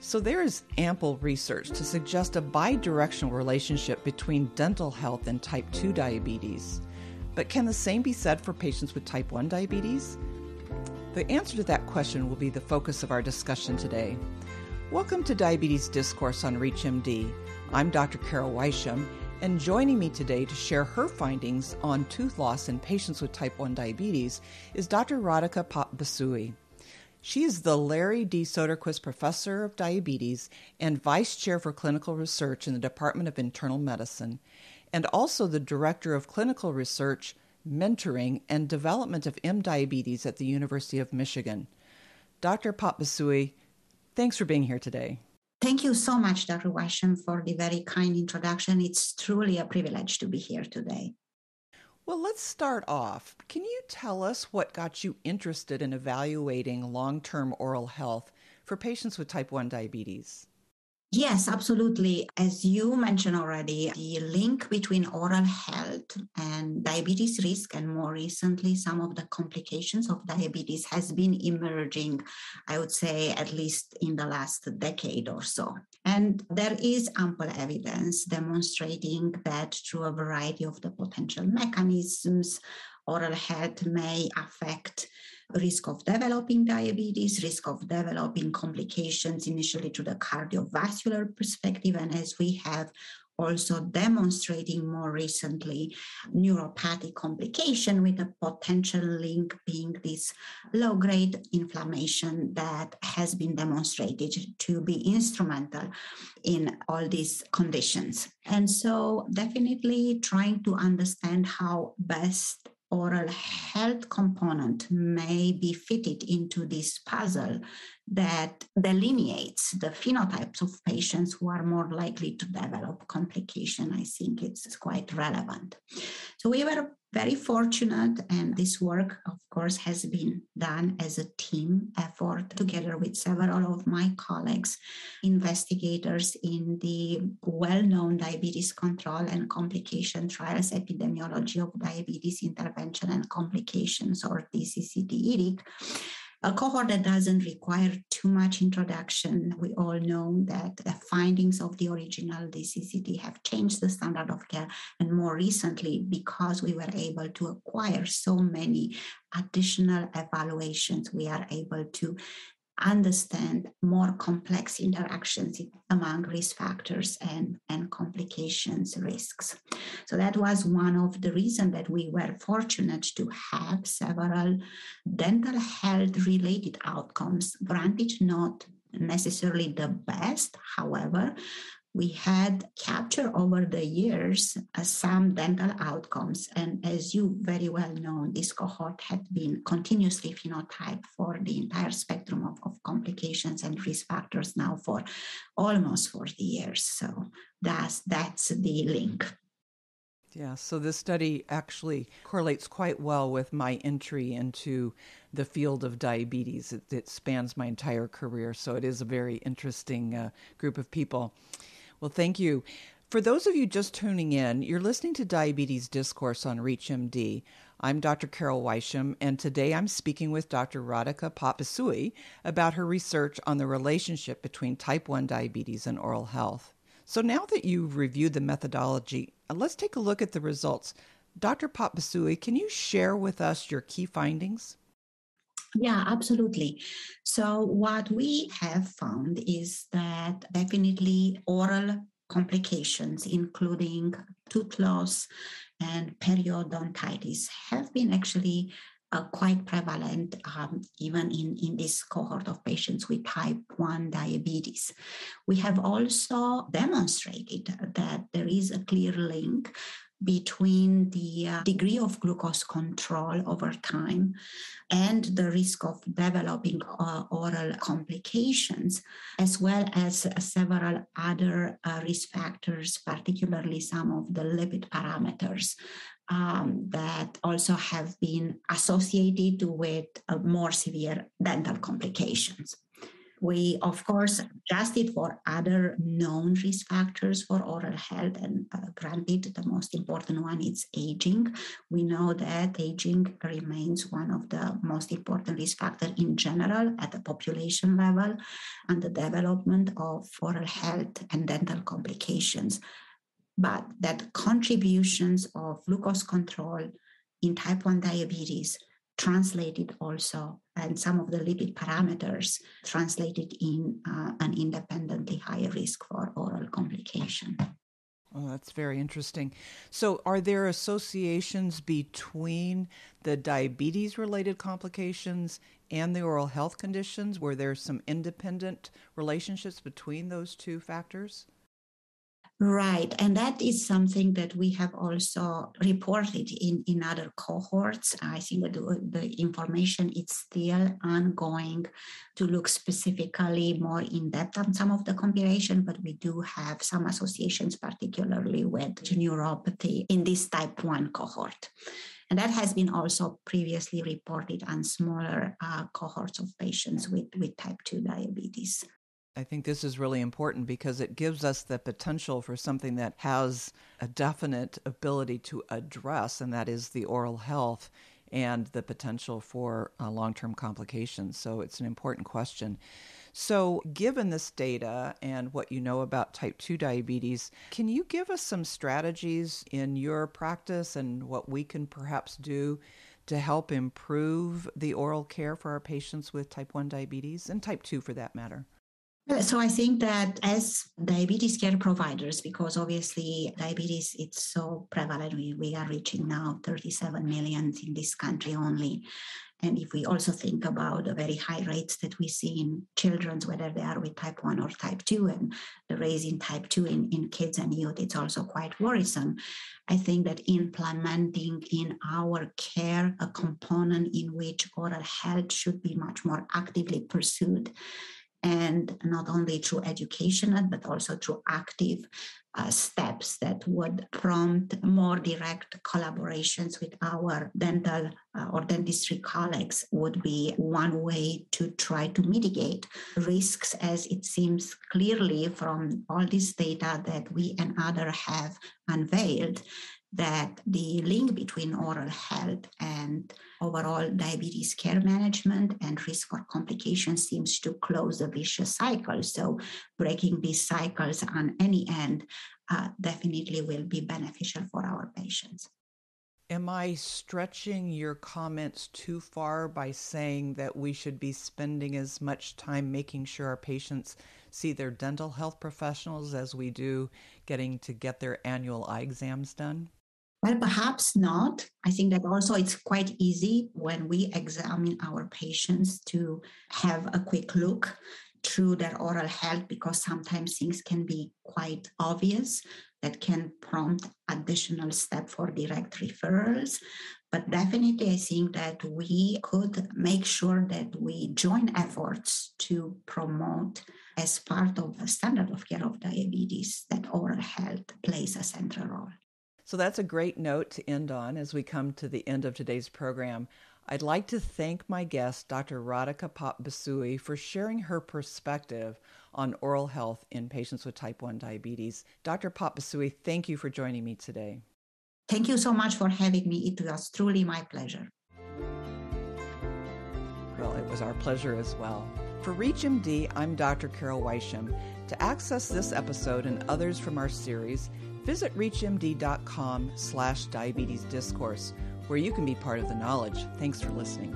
So, there is ample research to suggest a bidirectional relationship between dental health and type 2 diabetes. But can the same be said for patients with type 1 diabetes? The answer to that question will be the focus of our discussion today. Welcome to Diabetes Discourse on ReachMD. I'm Dr. Carol Wysham, and joining me today to share her findings on tooth loss in patients with type 1 diabetes is Dr. Rodica Pop-Busui. She is the Larry D. Soderquist Professor of Diabetes and Vice Chair for Clinical Research in the Department of Internal Medicine, and also the Director of Clinical Research, Mentoring, and Development of M Diabetes at the University of Michigan. Dr. Pop-Busui, thanks for being here today. Thank you so much, Dr. Wysham, for the very kind introduction. It's truly a privilege to be here today. Well, let's start off. Can you tell us what got you interested in evaluating long term oral health for patients with type 1 diabetes? Yes, absolutely. As you mentioned already, the link between oral health and diabetes risk, and more recently, some of the complications of diabetes has been emerging, I would say, at least in the last decade or so. And there is ample evidence demonstrating that through a variety of the potential mechanisms, oral health may affect risk of developing diabetes, risk of developing complications initially to the cardiovascular perspective. And as we have also demonstrating more recently neuropathic complication with a potential link being this low grade inflammation that has been demonstrated to be instrumental in all these conditions. And so definitely trying to understand how best oral health component may be fitted into this puzzle that delineates the phenotypes of patients who are more likely to develop complication. I think it's quite relevant. So we were very fortunate and this work of course has been done as a team effort together with several of my colleagues investigators in the well-known diabetes control and complication trials epidemiology of diabetes intervention and complications or DCCT a cohort that doesn't require too much introduction. We all know that the findings of the original DCCT have changed the standard of care. And more recently, because we were able to acquire so many additional evaluations, we are able to understand more complex interactions among risk factors and, and complications risks. So that was one of the reasons that we were fortunate to have several dental health related outcomes, granted not necessarily the best, however, we had captured over the years uh, some dental outcomes. And as you very well know, this cohort had been continuously phenotyped for the entire spectrum of, of complications and risk factors now for almost 40 years. So that's, that's the link. Yeah, so this study actually correlates quite well with my entry into the field of diabetes. It, it spans my entire career, so it is a very interesting uh, group of people. Well, thank you. For those of you just tuning in, you're listening to Diabetes Discourse on ReachMD. I'm Dr. Carol Wysham, and today I'm speaking with Dr. Rodica Pop-Busui about her research on the relationship between type 1 diabetes and oral health. So now that you've reviewed the methodology, uh, let's take a look at the results. Dr. Pop-Busui, can you share with us your key findings? Yeah, absolutely. So, what we have found is that definitely oral complications, including tooth loss and periodontitis, have been actually uh, quite prevalent um, even in, in this cohort of patients with type 1 diabetes. We have also demonstrated that there is a clear link between the uh, degree of glucose control over time and the risk of developing uh, oral complications, as well as several other uh, risk factors, particularly some of the lipid parameters. Um, that also have been associated with uh, more severe dental complications. We, of course, adjusted for other known risk factors for oral health. And uh, granted, the most important one is aging. We know that aging remains one of the most important risk factors in general at the population level and the development of oral health and dental complications. But that contributions of glucose control in type 1 diabetes translated also, and some of the lipid parameters translated in uh, an independently higher risk for oral complication. Oh, that's very interesting. So, are there associations between the diabetes related complications and the oral health conditions? Were there some independent relationships between those two factors? Right. And that is something that we have also reported in, in other cohorts. I think the, the information is still ongoing to look specifically more in depth on some of the compilation, but we do have some associations, particularly with neuropathy in this type 1 cohort. And that has been also previously reported on smaller uh, cohorts of patients with, with type 2 diabetes. I think this is really important because it gives us the potential for something that has a definite ability to address, and that is the oral health and the potential for uh, long term complications. So it's an important question. So, given this data and what you know about type 2 diabetes, can you give us some strategies in your practice and what we can perhaps do to help improve the oral care for our patients with type 1 diabetes and type 2 for that matter? So I think that as diabetes care providers, because obviously diabetes it's so prevalent, we, we are reaching now 37 million in this country only. And if we also think about the very high rates that we see in children, whether they are with type 1 or type 2, and the raise in type 2 in, in kids and youth, it's also quite worrisome. I think that implementing in our care a component in which oral health should be much more actively pursued and not only through educational but also through active uh, steps that would prompt more direct collaborations with our dental uh, or dentistry colleagues would be one way to try to mitigate risks as it seems clearly from all this data that we and others have unveiled that the link between oral health and overall diabetes care management and risk for complications seems to close a vicious cycle. So, breaking these cycles on any end uh, definitely will be beneficial for our patients. Am I stretching your comments too far by saying that we should be spending as much time making sure our patients see their dental health professionals as we do getting to get their annual eye exams done? Well, perhaps not. I think that also it's quite easy when we examine our patients to have a quick look through their oral health because sometimes things can be quite obvious that can prompt additional step for direct referrals but definitely i think that we could make sure that we join efforts to promote as part of the standard of care of diabetes that oral health plays a central role so that's a great note to end on as we come to the end of today's program. I'd like to thank my guest, Dr. Rodica Pop-Busui, for sharing her perspective on oral health in patients with type 1 diabetes. Dr. Pop-Busui, thank you for joining me today. Thank you so much for having me. It was truly my pleasure. Well, it was our pleasure as well. For ReachMD, I'm Dr. Carol Wysham. To access this episode and others from our series, visit reachmd.com slash diabetes discourse, where you can be part of the knowledge. Thanks for listening.